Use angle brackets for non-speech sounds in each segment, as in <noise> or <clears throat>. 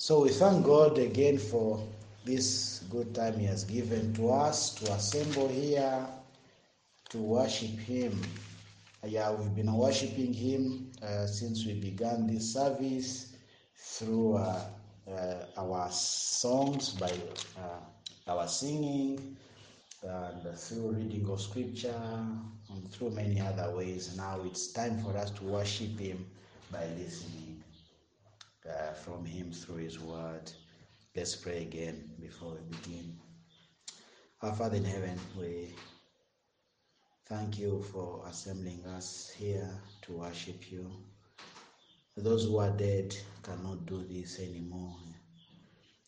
So we thank God again for this good time He has given to us to assemble here to worship Him. Yeah, we've been worshiping Him uh, since we began this service through uh, uh, our songs, by uh, our singing, and through reading of scripture, and through many other ways. Now it's time for us to worship Him by listening uh, from Him through His Word. Let's pray again before we begin. Our Father in heaven, we thank you for assembling us here to worship you. Those who are dead cannot do this anymore.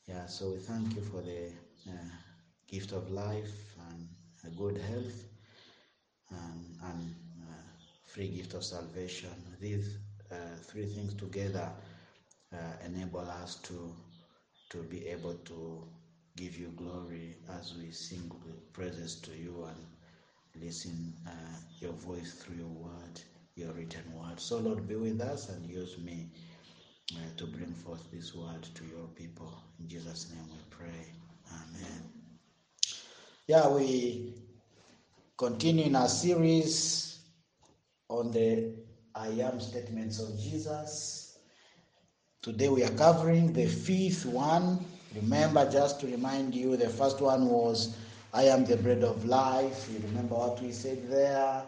Yeah, so we thank you for the uh, gift of life and a good health and, and uh, free gift of salvation. These uh, three things together uh, enable us to to be able to give you glory as we sing praises to you and listen uh, your voice through your word, your written word. So Lord, be with us and use me uh, to bring forth this word to your people. In Jesus' name we pray. Amen. Yeah, we continue in our series on the I am statements of Jesus. Today we are covering the fifth one. Remember, just to remind you, the first one was I am the bread of life. You remember what we said there?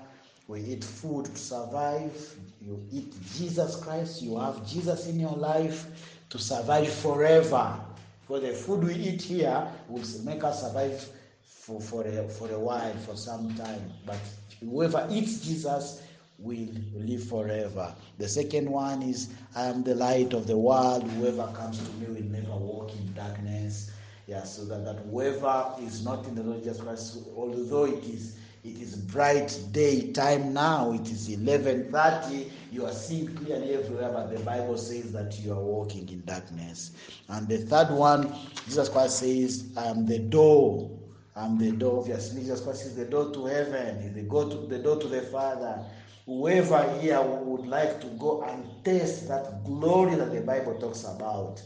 We eat food to survive. You eat Jesus Christ. You have Jesus in your life to survive forever. For the food we eat here will make us survive for, for, a, for a while, for some time. But whoever eats Jesus will live forever. The second one is I am the light of the world. Whoever comes to me will never walk in darkness. Yeah, so that, that whoever is not in the Lord Jesus Christ, although it is it is bright day time now, it is 11:30, you are seeing clearly everywhere, but the Bible says that you are walking in darkness. And the third one, Jesus Christ says, I am the door. I'm the door. Obviously, Jesus Christ is the door to heaven, is the, go to, the door to the Father whoever here would like to go and taste that glory that the Bible talks about,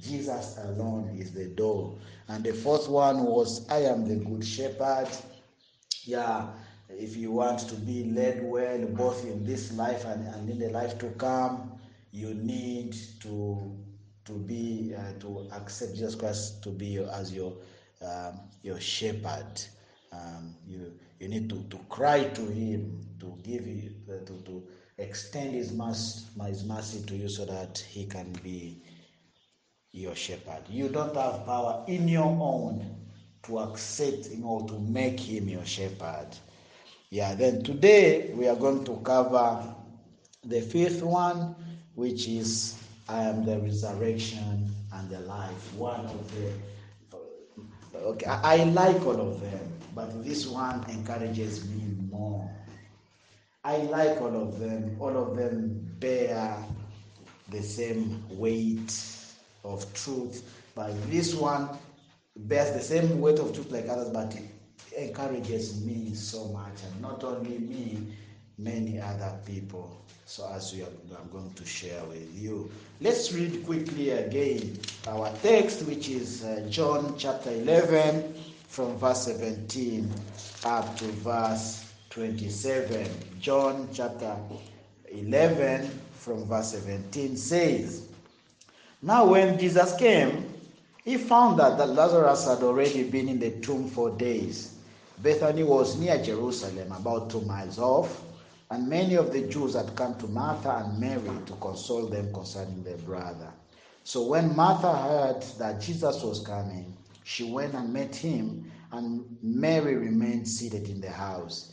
Jesus alone is the door. And the fourth one was, I am the good shepherd. Yeah, if you want to be led well, both in this life and, and in the life to come, you need to to be uh, to accept Jesus Christ to be your, as your um, your shepherd. Um, you you need to, to cry to him to give you uh, to, to extend his mercy, his mercy to you so that he can be your shepherd. You don't have power in your own to accept him or to make him your shepherd. Yeah then today we are going to cover the fifth one which is i am the resurrection and the life. One of the okay i, I like all of them but this one encourages me more. I like all of them. All of them bear the same weight of truth, but this one bears the same weight of truth like others, but it encourages me so much, and not only me, many other people. So as we are, I'm going to share with you. Let's read quickly again our text, which is uh, John chapter 11 from verse 17 up to verse 27. John chapter 11 from verse 17 says, Now when Jesus came, he found that, that Lazarus had already been in the tomb for days. Bethany was near Jerusalem, about two miles off, and many of the Jews had come to Martha and Mary to console them concerning their brother. So when Martha heard that Jesus was coming, she went and met him, and Mary remained seated in the house.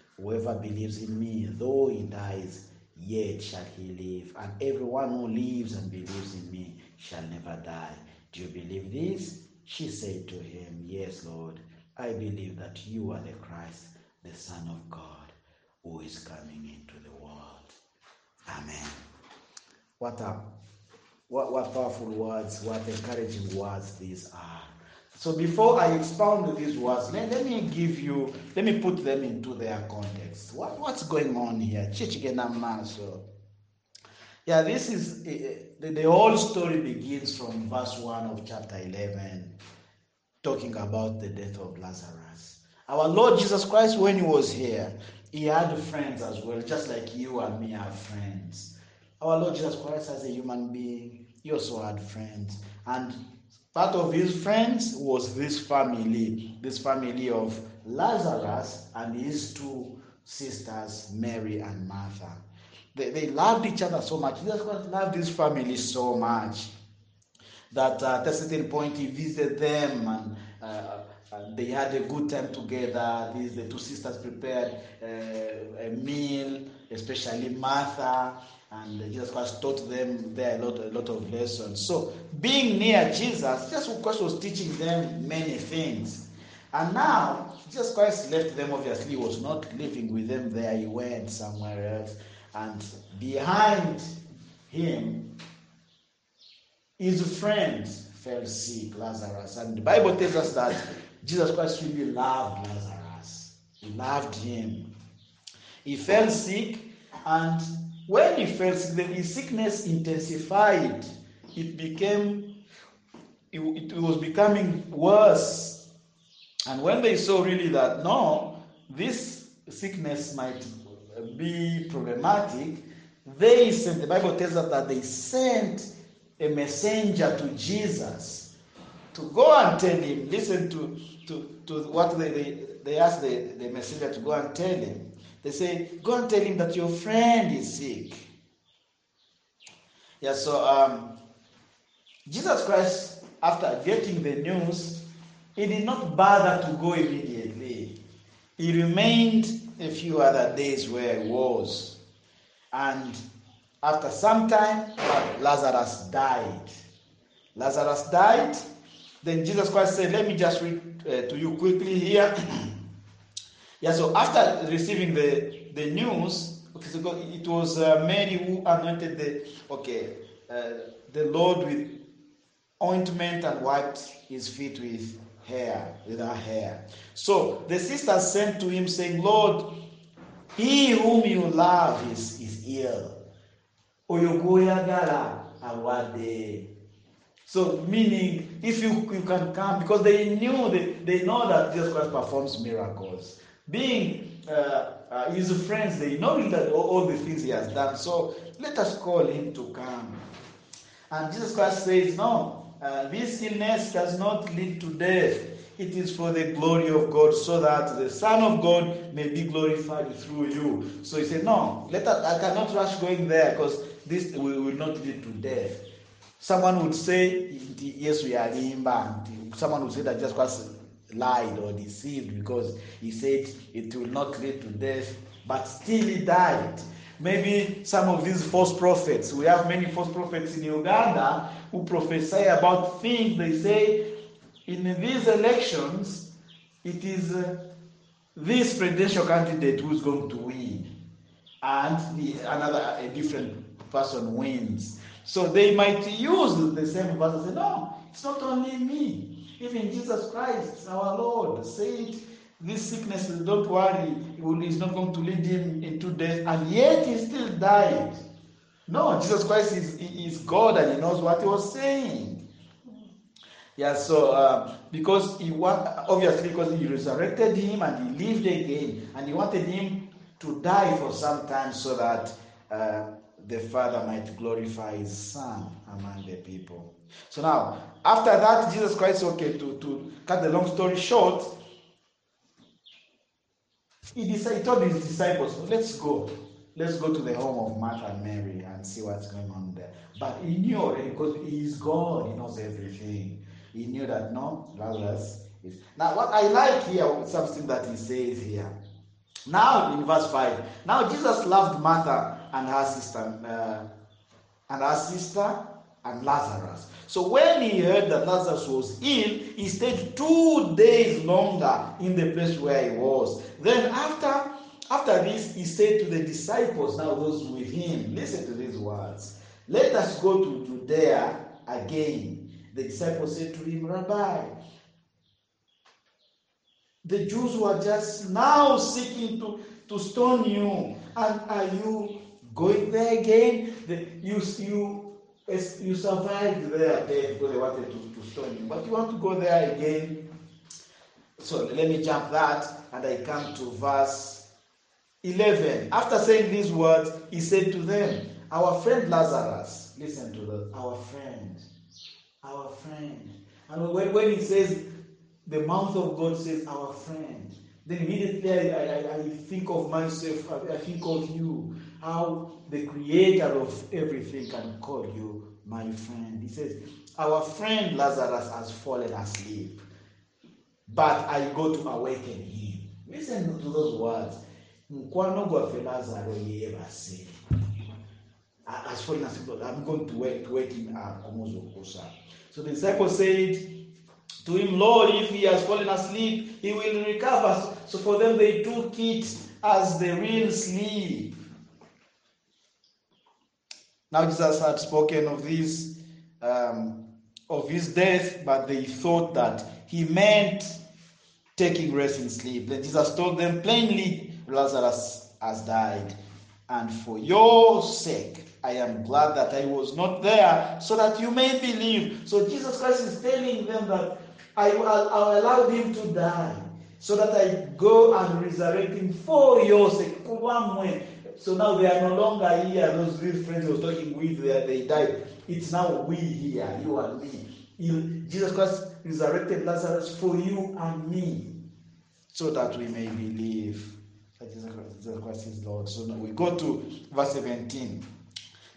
Whoever believes in me, though he dies, yet shall he live. And everyone who lives and believes in me shall never die. Do you believe this? She said to him, Yes, Lord, I believe that you are the Christ, the Son of God, who is coming into the world. Amen. What a what, what powerful words, what encouraging words these are. So before I expound these words, let, let me give you, let me put them into their context. What, what's going on here? So, yeah, this is uh, the, the whole story begins from verse 1 of chapter 11, talking about the death of Lazarus. Our Lord Jesus Christ, when he was here, he had friends as well, just like you and me have friends. Our Lord Jesus Christ, as a human being, he also had friends. And part of his friends was this family, this family of Lazarus and his two sisters, Mary and Martha. They, they loved each other so much. Jesus loved his family so much that uh, at a certain point he visited them and, uh, and they had a good time together. These the two sisters prepared uh, a meal, especially Martha, and Jesus Christ taught them there a lot, a lot of lessons. So being near Jesus, Jesus Christ was teaching them many things. And now Jesus Christ left them. Obviously, he was not living with them there. He went somewhere else and behind him his friend fell sick lazarus and the bible tells us that jesus christ really loved lazarus he loved him he fell sick and when he felt then his sickness intensified it became it, it was becoming worse and when they saw really that no this sickness might be problematic, they sent, the Bible tells us that they sent a messenger to Jesus to go and tell him, listen to, to, to what they, they, they asked the, the messenger to go and tell him. They say, go and tell him that your friend is sick. Yeah, so um, Jesus Christ, after getting the news, he did not bother to go immediately. He remained a few other days where he was. And after some time, Lazarus died. Lazarus died. Then Jesus Christ said, Let me just read uh, to you quickly here. <clears throat> yeah, so after receiving the, the news, okay, so it was uh, Mary who anointed the, okay, uh, the Lord with ointment and wiped his feet with hair, with her hair. So the sisters sent to him, saying, Lord, he whom you love is, is ill. Oyogoyagara awade. So meaning if you, you can come because they knew they, they know that Jesus Christ performs miracles. Being uh, uh, his friends, they know that all, the things he has done. So let us call him to come. And Jesus Christ says, No, uh, this illness does not lead to death. It is for the glory of God, so that the Son of God may be glorified through you. So he said, No, let us, I cannot rush going there because this will, will not lead to death. Someone would say, Yes, we are limba. Someone would say that just Christ lied or deceived because he said it will not lead to death, but still he died. Maybe some of these false prophets, we have many false prophets in Uganda who prophesy about things. They say, in these elections, it is uh, this presidential candidate who's going to win, and the, another, a different person wins. So they might use the same verse and say, No, it's not only me. Even Jesus Christ, our Lord, said this sickness, don't worry, is not going to lead him into death, and yet he still died. No, Jesus Christ is, is God and he knows what he was saying. Yeah, so uh, because he want, obviously because he resurrected him and he lived again, and he wanted him to die for some time so that uh, the Father might glorify his Son among the people. So now, after that, Jesus Christ, okay, to, to cut the long story short, he, decided, he told his disciples, let's go. Let's go to the home of Martha and Mary and see what's going on there. But he knew already because he is God, he knows everything. He knew that no, Lazarus is. Now, what I like here, something that he says here. Now, in verse 5, now Jesus loved Martha and her sister, uh, and her sister, and Lazarus. So when he heard that Lazarus was ill, he stayed two days longer in the place where he was. Then after after this, he said to the disciples, now those with him, listen to these words. Let us go to Judea again. The disciples said to him, Rabbi, the Jews were just now seeking to, to stone you, and are you going there again? The, you, you, you survived there because they wanted to, to stone you, but you want to go there again? So let me jump that, and I come to verse 11. After saying these words, he said to them, Our friend Lazarus, listen to that, our friend, our friend. And when, when he says, the mouth of God says, Our friend. Then immediately I, I, I think of myself, I think of you, how the creator of everything can call you my friend. He says, Our friend Lazarus has fallen asleep, but I go to awaken him. Listen to those words. Lazaro yeebase. Has fallen asleep. I'm going to wake, to wake him up. So the disciple said, to him, Lord, if he has fallen asleep, he will recover. So for them, they took it as the real sleep. Now Jesus had spoken of this, um, of his death, but they thought that he meant taking rest in sleep. Then Jesus told them plainly, Lazarus has died, and for your sake, I am glad that I was not there, so that you may believe. So Jesus Christ is telling them that I, I allowed him to die so that I go and resurrect him for your sake. So now they are no longer here. Those real friends he was talking with, they, they died. It's now we here, you and me. You, Jesus Christ resurrected Lazarus for you and me so that we may believe that Jesus Christ is Lord. So now we go to verse 17.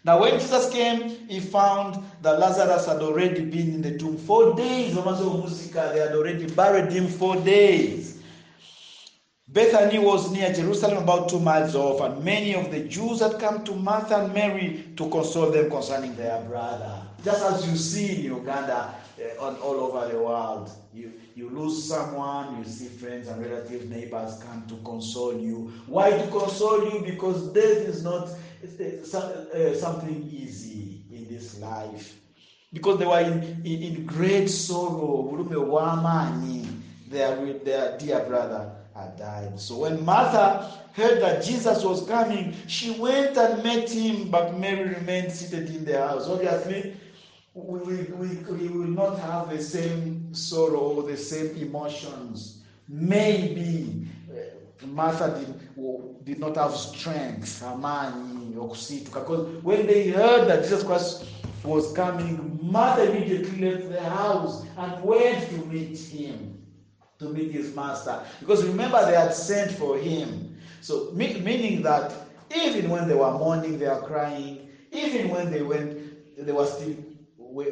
Now, when Jesus came, he found that Lazarus had already been in the tomb four days. They had already buried him four days. Bethany was near Jerusalem, about two miles off, and many of the Jews had come to Martha and Mary to console them concerning their brother. Just as you see in Uganda, uh, all over the world, you, you lose someone, you see friends and relatives, neighbors come to console you. Why to console you? Because death is not uh, something easy in this life. Because they were in, in, in great sorrow. Their, their dear brother had died. So when Martha heard that Jesus was coming, she went and met him, but Mary remained seated in the house. Obviously, we, we, we will not have the same sorrow or the same emotions. Maybe uh, Martha did, did not have strength, because when they heard that Jesus Christ was coming, Martha immediately left the house and went to meet him, to meet his master. Because remember, they had sent for him. So, meaning that even when they were mourning, they were crying, even when they went, they were still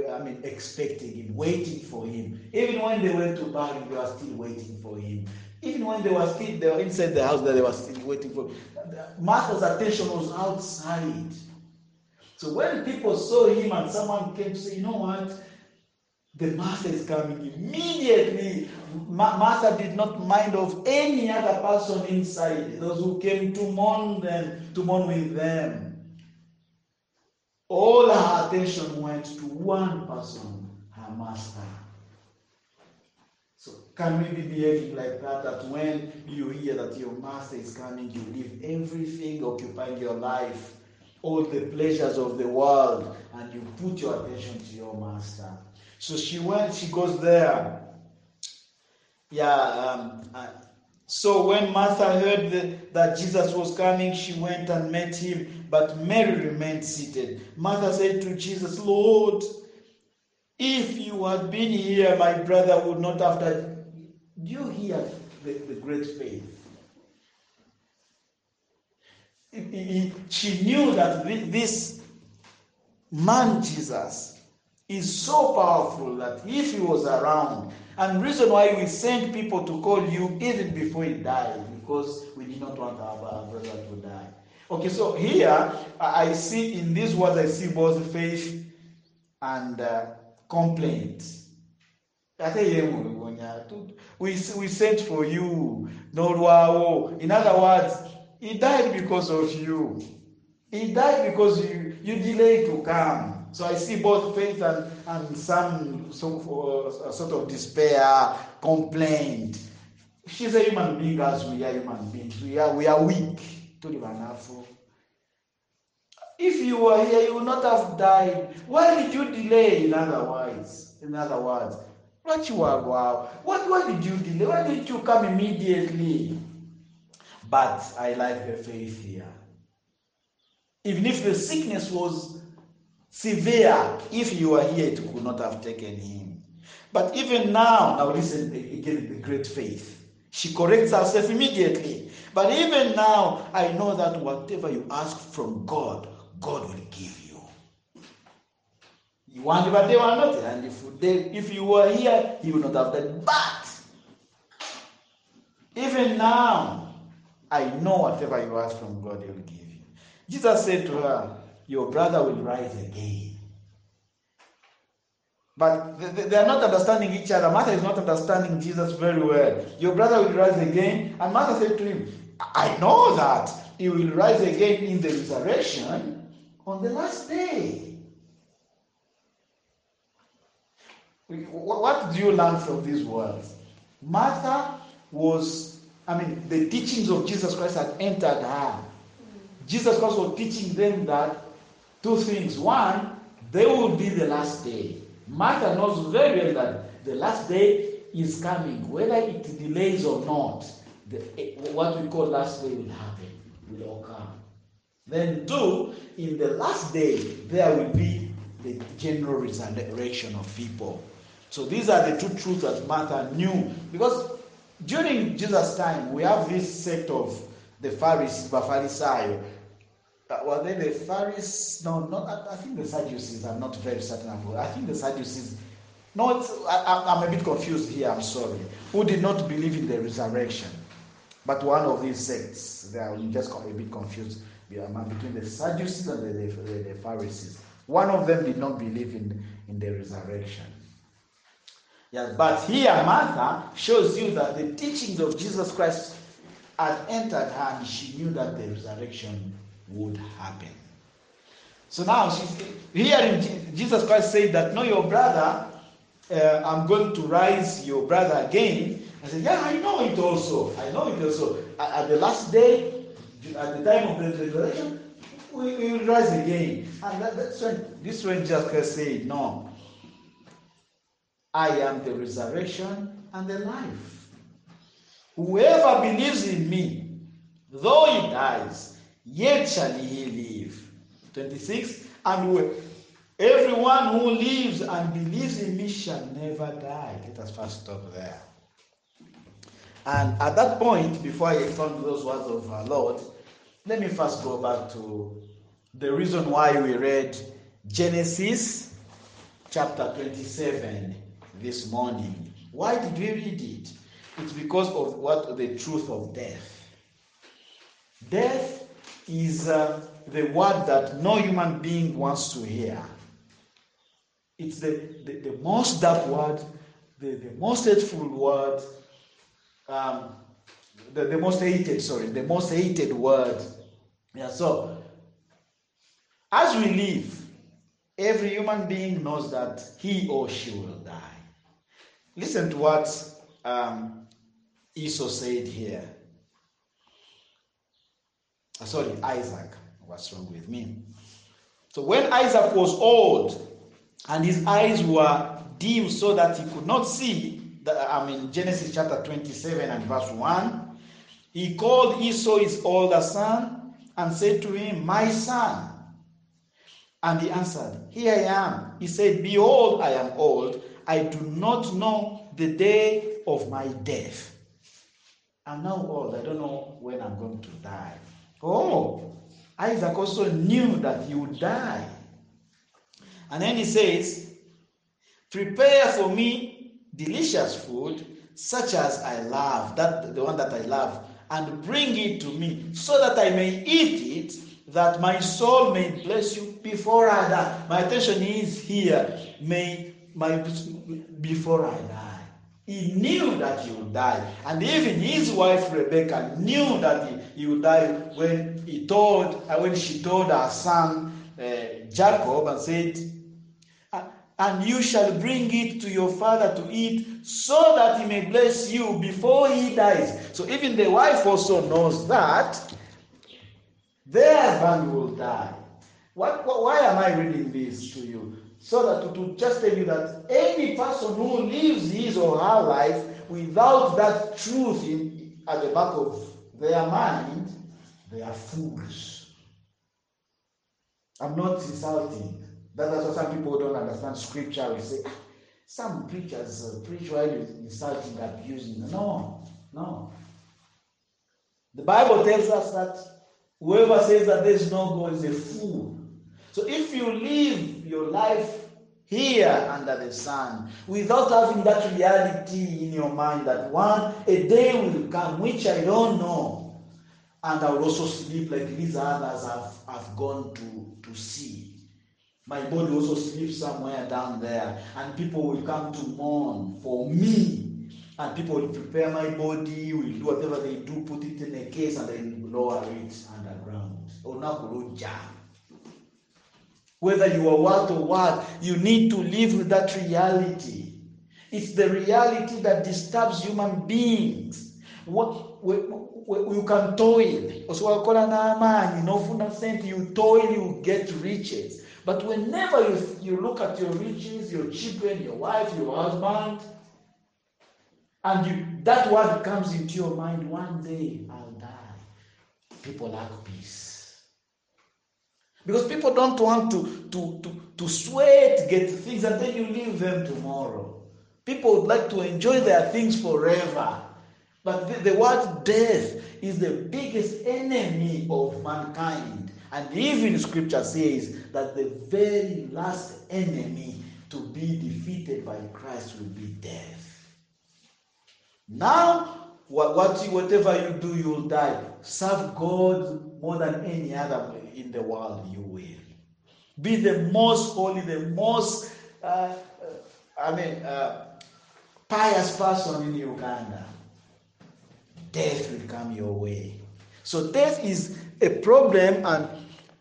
I mean, expecting him, waiting for him. Even when they went to bury they were still waiting for him. Even when they were still they were inside the house, that they were still waiting for. Martha's attention was outside. So when people saw him and someone came to say, you know what? The master is coming immediately. Martha did not mind of any other person inside. Those who came to mourn them, to mourn with them. All her attention went to one person, her master. So can we be behaving like that? That when you hear that your master is coming, you leave everything occupying your life, all the pleasures of the world, and you put your attention to your master. So she went, she goes there. Yeah, um, so when Martha heard the, that Jesus was coming, she went and met him, but Mary remained seated. Martha said to Jesus, Lord, if you had been here, my brother would not have died. Do you hear the, the great faith? She knew that this man, Jesus, is so powerful that if he was around, and reason why we sent people to call you even before he died, because we did not want our brother to die. Okay, so here I see in these words I see both faith and uh, complaint. We, we sent for you. In other words, he died because of you. He died because you, you delayed to come. So I see both faith and, and some of, uh, sort of despair, complaint. She's a human being as we are human beings. We are, we are weak. If you were here, you would not have died. Why did you delay, in other words? In other words, what you are wow. What why did you delay? Why didn't you come immediately? But I like the faith here. Even if the sickness was severe, if you were here, it could not have taken him. But even now, now listen again, the great faith. She corrects herself immediately. But even now, I know that whatever you ask from God, God will give you. You want but they were not. And if they, if you were here, you would not have done. But even now, I know whatever you ask from God, He will give you. Jesus said to her, Your brother will rise again. But they are not understanding each other. Martha is not understanding Jesus very well. Your brother will rise again. And Martha said to him, I know that he will rise again in the resurrection on the last day. What do you learn from these words? Martha was, I mean, the teachings of Jesus Christ had entered her. Jesus Christ was teaching them that two things. One, they will be the last day. Martha knows very well that the last day is coming, whether it delays or not. The, eh, what we call last day will happen, will occur. Then, two, in the last day, there will be the general resurrection of people. So these are the two truths that Martha knew. Because during Jesus' time, we have this sect of the Pharisees, the Pharisee. Uh, were they the Pharisees? No, not. I think the Sadducees. I'm not very certain of. I think the Sadducees. No, I, am a bit confused here. I'm sorry. Who did not believe in the resurrection? But one of these sects, they are just a bit confused between the Sadducees and the, the, the Pharisees. One of them did not believe in, in the resurrection. Yeah, but here Martha shows you that the teachings of Jesus Christ had entered her and she knew that the resurrection would happen. So now she's hearing Jesus Christ say that, no, your brother, uh, I'm going to rise your brother again. I said, yeah, I know it also. I know it also. At, at the last day, at the time of the resurrection, we, we will rise again. And that, that's when this when Jesus Christ said, no, I am the resurrection and the life. Whoever believes in me, though he dies, yet shall he live. 26. And everyone who lives and believes in me shall never die. Let us first stop there. And at that point, before I to those words of our Lord, let me first go back to the reason why we read Genesis chapter 27 this morning. Why did we read it? It's because of what the truth of death. Death is uh, the word that no human being wants to hear. It's the, the, the most dark word, the, the most hateful word, um, the, the most hated, sorry, the most hated word. Yeah, so as we live, every human being knows that he or she will die. Listen to what um, Esau said here. Uh, sorry, Isaac. What's wrong with me? So when Isaac was old and his eyes were dim so that he could not see, the, I mean, Genesis chapter 27 and verse 1, he called Esau his older son and said to him, My son. And he answered, Here I am. He said, Behold, I am old I do not know the day of my death. I'm now old. I don't know when I'm going to die. Oh, Isaac also knew that he would die. And then he says, Prepare for me delicious food, such as I love, that the one that I love, and bring it to me, so that I may eat it. that my soul may bless you before I die. My attention is here. May my before I die. He knew that he would die. And even his wife Rebecca knew that he, he would die when he told uh, when she told her son uh, Jacob and said, and you shall bring it to your father to eat so that he may bless you before he dies. So even the wife also knows that their husband will die. What, what, why am I reading this to you? So that to, to just tell you that any person who lives his or her life without that truth in, at the back of their mind, they are fools. I'm not insulting. That's why some people don't understand scripture. We say, ah, some preachers uh, preach while insulting, abusing. No, no. The Bible tells us that whoever says that there is no God is a fool. So if you live your life here under the sun without having that reality in your mind that one a day will come which I don't know, and I will also sleep like these others have, have gone to, to see. My body also sleeps somewhere down there, and people will come to mourn for me. And people will prepare my body, will do whatever they do, put it in a case, and then lower it underground. Whether you are what or what, you need to live with that reality. It's the reality that disturbs human beings. What, we, we, you can toil. Usiwakola na amani, nofuna senti, you toil, you get riches. But whenever you, you look at your riches, your children, your wife, your husband, and you, that word comes into your mind, one day I'll die. People lack peace. Because people don't want to, to, to, to sweat, get things, and then you leave them tomorrow. People would like to enjoy their things forever. But the, the word death is the biggest enemy of mankind. And even scripture says that the very last enemy to be defeated by Christ will be death. Now, what, what whatever you do, you will die. Serve God more than any other in the world, you will. Be the most holy, the most, uh, uh, I mean, uh, pious person in Uganda. Death will come your way. So death is a problem, and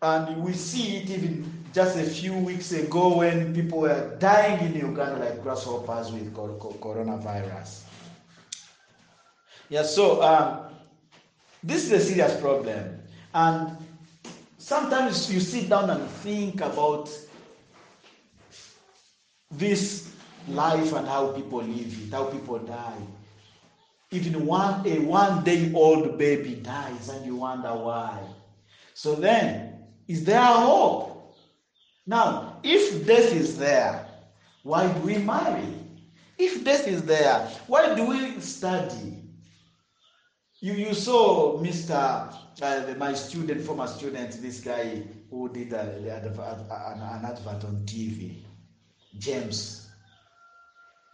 and we see it even just a few weeks ago when people were dying in Uganda like grasshoppers with coronavirus. Yeah, so um, this is a serious problem. And sometimes you sit down and think about this life and how people live it, how people die. Even one a one day old baby dies and you wonder why. So then is there hope? Now, if death is there, why do we marry? If death is there, why do we study? You, you saw Mr. Uh, my student, former student, this guy who did uh, an, an advert on TV, James.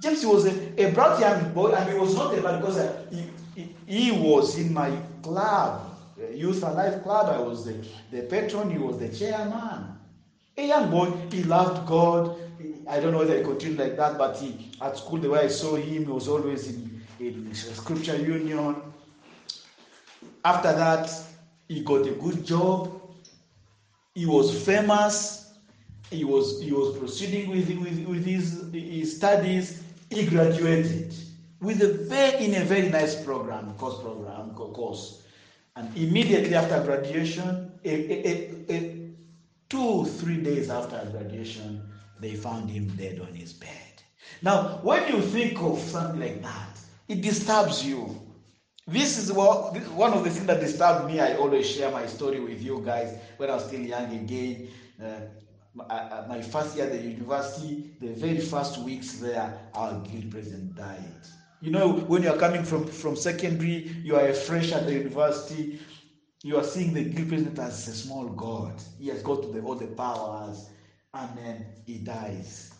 James was a, a bright young boy, and he was not a bad because uh, he, he, he was in my club Youth Alive Club. I was the, the patron, he was the chairman. A young boy, he loved God. I don't know whether he continued like that, but he at school, the way I saw him, he was always in, in scripture union. After that, he got a good job. He was famous. He was he was proceeding with, with, with his, his studies. He graduated with a very in a very nice program, course program, course. And immediately after graduation, a, a, a, two, three days after graduation, they found him dead on his bed. Now, when you think of something like that, it disturbs you. This is what, one of the things that disturbed me. I always share my story with you guys when I was still young again. Uh, my first year at the university, the very first weeks there, our guild president died. You know, when you are coming from, from secondary, you are a fresh at the university, you are seeing the guild president as a small god. He has got to the, all the powers, and then he dies.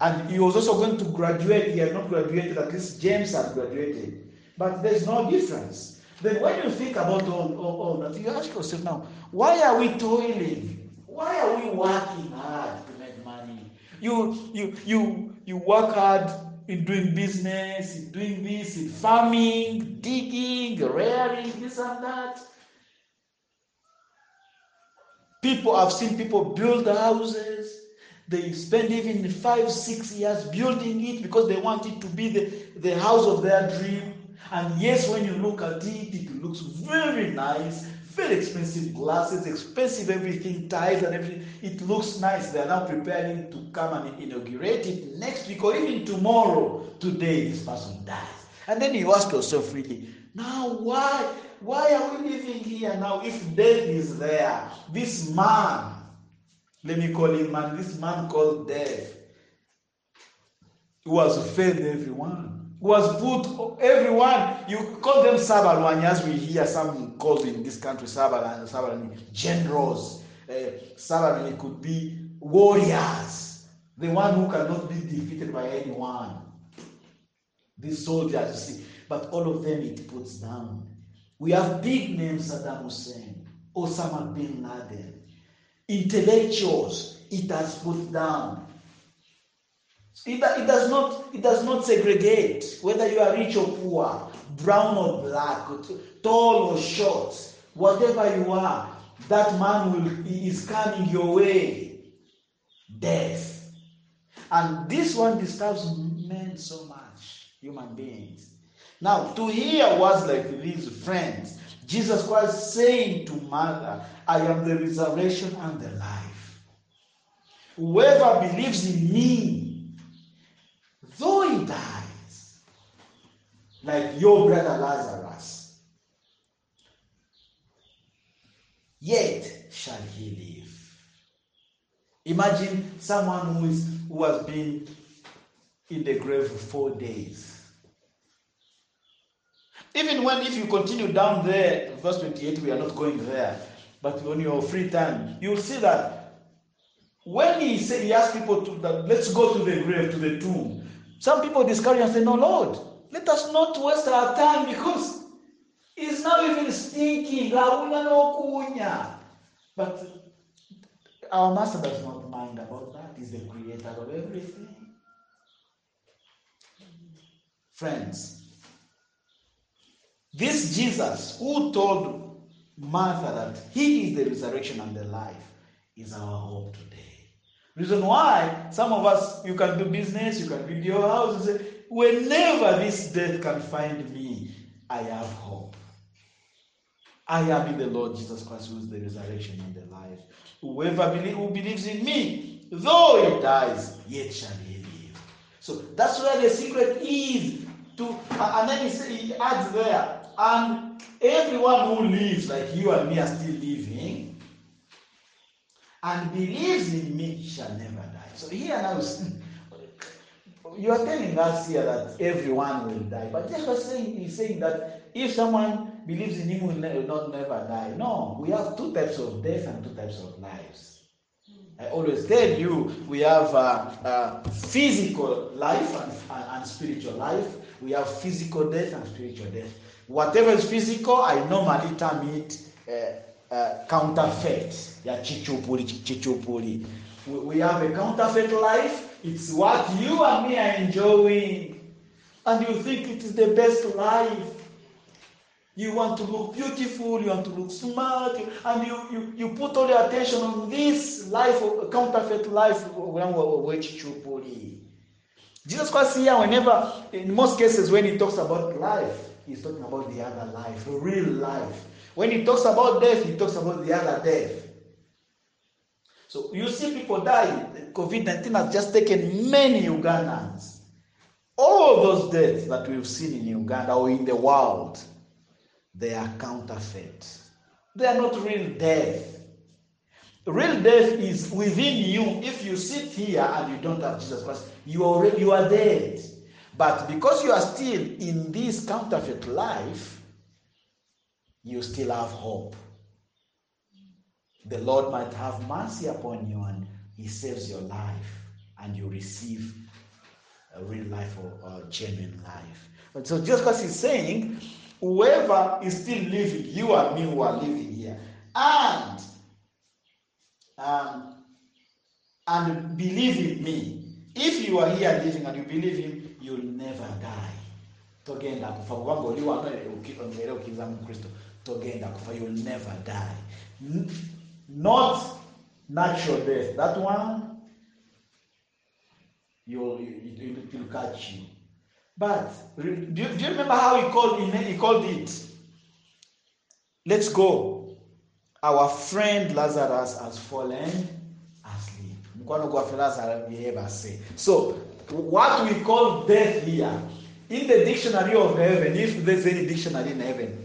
And he was also going to graduate. He had not graduated, at least James had graduated. But there's no difference. Then when you think about all, all, all that, you ask yourself now, why are we toiling? Why are we working hard to make money? You you you you work hard in doing business, in doing this, in farming, digging, rearing, this and that. People, I've seen people build houses. They spend even five, six years building it because they want it to be the, the house of their dream. And yes, when you look at it, it looks very nice, very expensive glasses, expensive everything, ties and everything. It looks nice. They are now preparing to come and inaugurate it next week or even tomorrow. Today, this person dies. And then you ask yourself, really, now why? Why are we living here now if death is there? This man, let me call him man, this man called death, who has failed everyone, who has put everyone, you call them Sabalwani, as we hear some called in this country, Sabalani, Sabalani generals. Uh, Sabalani could be warriors, the one who cannot be defeated by anyone. These soldiers, you see, but all of them it puts down. We have big names, Saddam Hussein, Osama bin Laden, intellectuals, it has put down. It, it, does not, it does not segregate whether you are rich or poor, brown or black, tall or short, whatever you are, that man will, is coming your way. Death. And this one disturbs men so much, human beings. Now, to hear words like these, friends, Jesus Christ saying to Martha, I am the resurrection and the life. Whoever believes in me, though he dies, like your brother Lazarus, yet shall he live. Imagine someone who, is, who has been in the grave for four days. Even when, if you continue down there, verse 28, we are not going there, but on your free time, you'll see that when he said he asked people to that, let's go to the grave, to the tomb. Some people discourage and say, No, Lord, let us not waste our time because it's now even stinking. But our master does not mind about that. He's the creator of everything. Friends, this Jesus who told Martha that he is the resurrection and the life is our hope today. Reason why some of us, you can do business, you can build your house, and say, whenever this death can find me, I have hope. I am in the Lord Jesus Christ, who is the resurrection and the life. Whoever believe, who believes in me, though he dies, yet shall he live. So that's where the secret is. To and then he, say, he adds there, and everyone who lives like you and me are still living, and believes in me shall never die. So here now, <laughs> you are telling us here that everyone will die, but Jesus saying, he's saying that if someone believes in him will not never die. No, we have two types of death and two types of lives. I always tell you, we have uh, uh, physical life and, and, and spiritual life. We have physical death and spiritual death. Whatever is physical, I normally term it uh, uh, counterfeit. Yeah, chichupuli, chichupuli. We, have a counterfeit life. It's what you and me are enjoying. And you think it is the best life. You want to look beautiful, you want to look smart, and you, you, you put all your attention on this life, counterfeit life, Jesus Christ here, whenever, in most cases, when he talks about life, he's talking about the other life, the real life. When he talks about death, he talks about the other death. So you see people die. COVID 19 has just taken many Ugandans. All those deaths that we've seen in Uganda or in the world, they are counterfeit. They are not real death. Real death is within you. If you sit here and you don't have Jesus Christ, you are you are dead. But because you are still in this counterfeit life, you still have hope. The Lord might have mercy upon you and He saves your life and you receive a real life or a genuine life. But so just because He's saying, whoever is still living, you and me who are living here, and um, and believe in me. If you are here living and you believe him, you'll never die. Togenda kufa you'll never die. Not natural death. That one you'll, it, it will catch you. But do you, do you remember how he called it? He called it. Let's go. Our friend Lazarus has fallen asleep. Mkwano gwaffe Lazarus yeebase. So, what we call death here, in the dictionary of heaven, if there's any dictionary in heaven,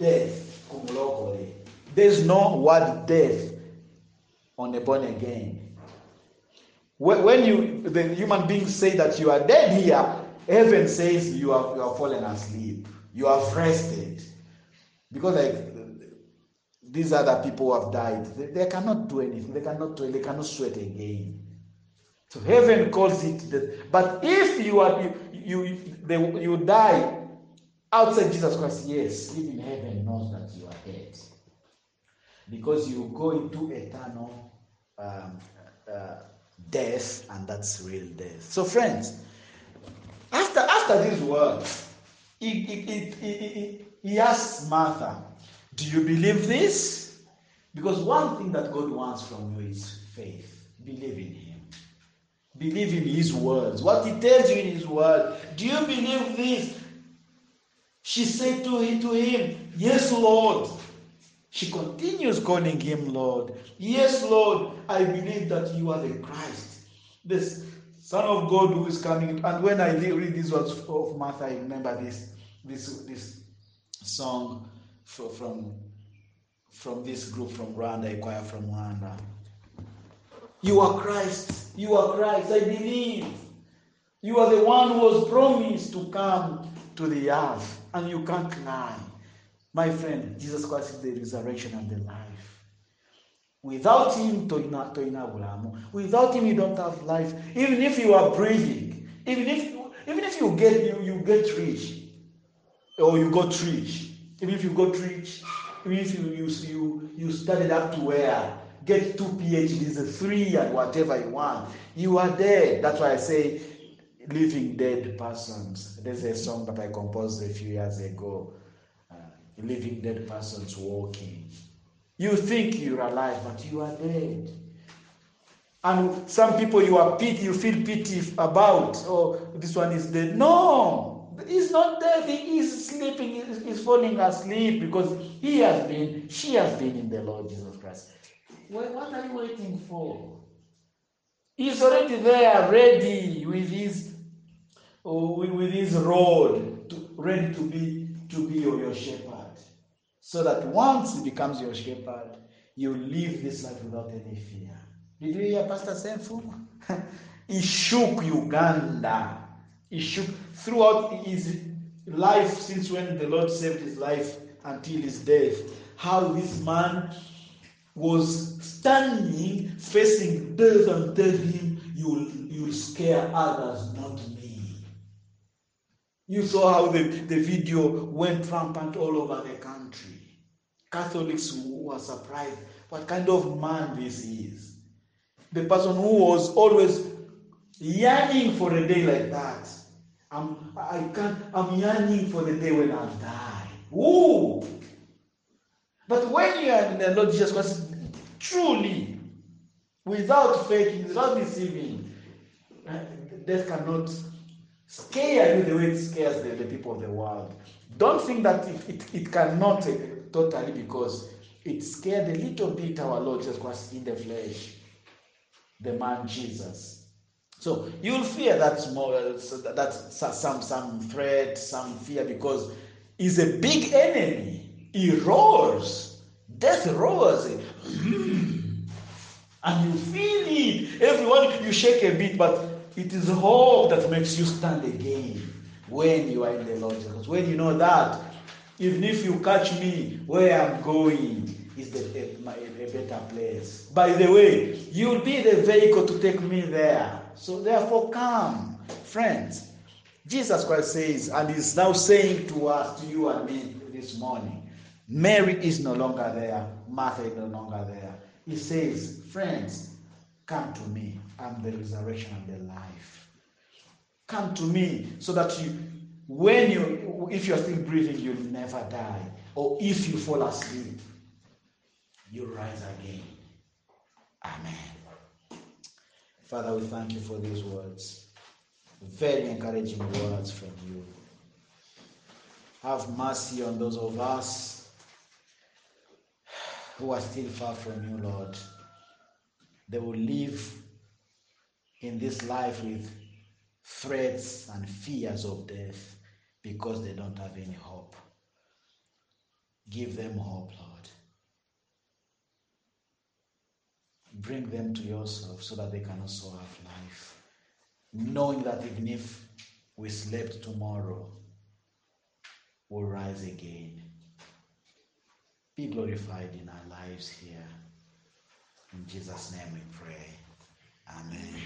death. There's no word death on the born again. When you the human beings say that you are dead here, heaven says you have you have fallen asleep. You have rested. Because like these other people who have died, they, they cannot do anything, they cannot they cannot sweat again. So heaven calls it death. But if you are you you you die outside Jesus Christ, yes, even heaven knows that you are dead. Because you go into eternal um, uh, death, and that's real death. So, friends, after after these words, he, he, he, he asks Martha, Do you believe this? Because one thing that God wants from you is faith. Believe in Him. Believe in His words. What He tells you in His word. Do you believe this? She said to him, to him, Yes, Lord. She continues calling him Lord. Yes, Lord, I believe that you are the Christ, the Son of God who is coming. And when I read these words of Martha, I remember this this this song fro- from from this group from Rwanda, choir from Rwanda. You are Christ. You are Christ. I believe. You are the one who was promised to come to the earth, and you can't lie. My friend, Jesus Christ is the resurrection and the life. Without him. Without him, you don't have life. Even if you are breathing, even if even if you get you, you get rich, or you got rich, even if you got rich, even if you you you, you studied up to where get two PhDs, three and whatever you want, you are dead. That's why I say living dead persons. There's a song that I composed a few years ago. Uh, living dead persons walking. You think you're alive, but you are dead. And some people you are pity, you feel pity about. Oh, this one is dead. No, he's not dead. He is sleeping. He's falling asleep because he has been, she has been in the Lord Jesus Christ. What are you waiting for? He's already there, ready with his with his rod, to, ready to be to be your, your shepherd. So that once he becomes your shepherd, you live this life without any fear. Did you hear Pastor Senfu? <laughs> he shook Uganda. He shook throughout his life since when the Lord saved his life until his death. How this man was standing facing death and tell him, You'll, you'll scare others, not me. You saw how the, the video went rampant all over the country. Catholics were surprised what kind of man this is. The person who was always yearning for a day like that. I'm, I can't, I'm yearning for the day when I'll die. Ooh! But when you are in the Lord Jesus Christ, truly, without faking, without deceiving, death cannot scare you the way it scares the, the people of the world. Don't think that it, it, it cannot uh, totally because it scared a little bit our Lord Jesus Christ in the flesh, the man Jesus. So you'll fear that small, that, that's some some threat, some fear because he's a big enemy. He roars, death roars, hmm. and you feel it. Everyone you shake a bit, but it is hope that makes you stand again when you are in the Lord Jesus. When you know that, even if you catch me where I'm going, is the a, a better place. By the way, you'll be the vehicle to take me there. So therefore, come, friends. Jesus Christ says, and is now saying to us, to you and me this morning, Mary is no longer there, Martha is no longer there. He says, Friends, come to me. I'm the resurrection and the life. Come to me so that you, when you, if you're still breathing, you'll never die. Or if you fall asleep, you rise again. Amen. Father, we thank you for these words. Very encouraging words from you. Have mercy on those of us who are still far from you, Lord. They will live in this life with threats and fears of death because they don't have any hope. Give them hope, Lord. Bring them to yourself so that they can also have life. Knowing that even if we slept tomorrow, we'll rise again. Be glorified in our lives here. In Jesus' name we pray. Amen.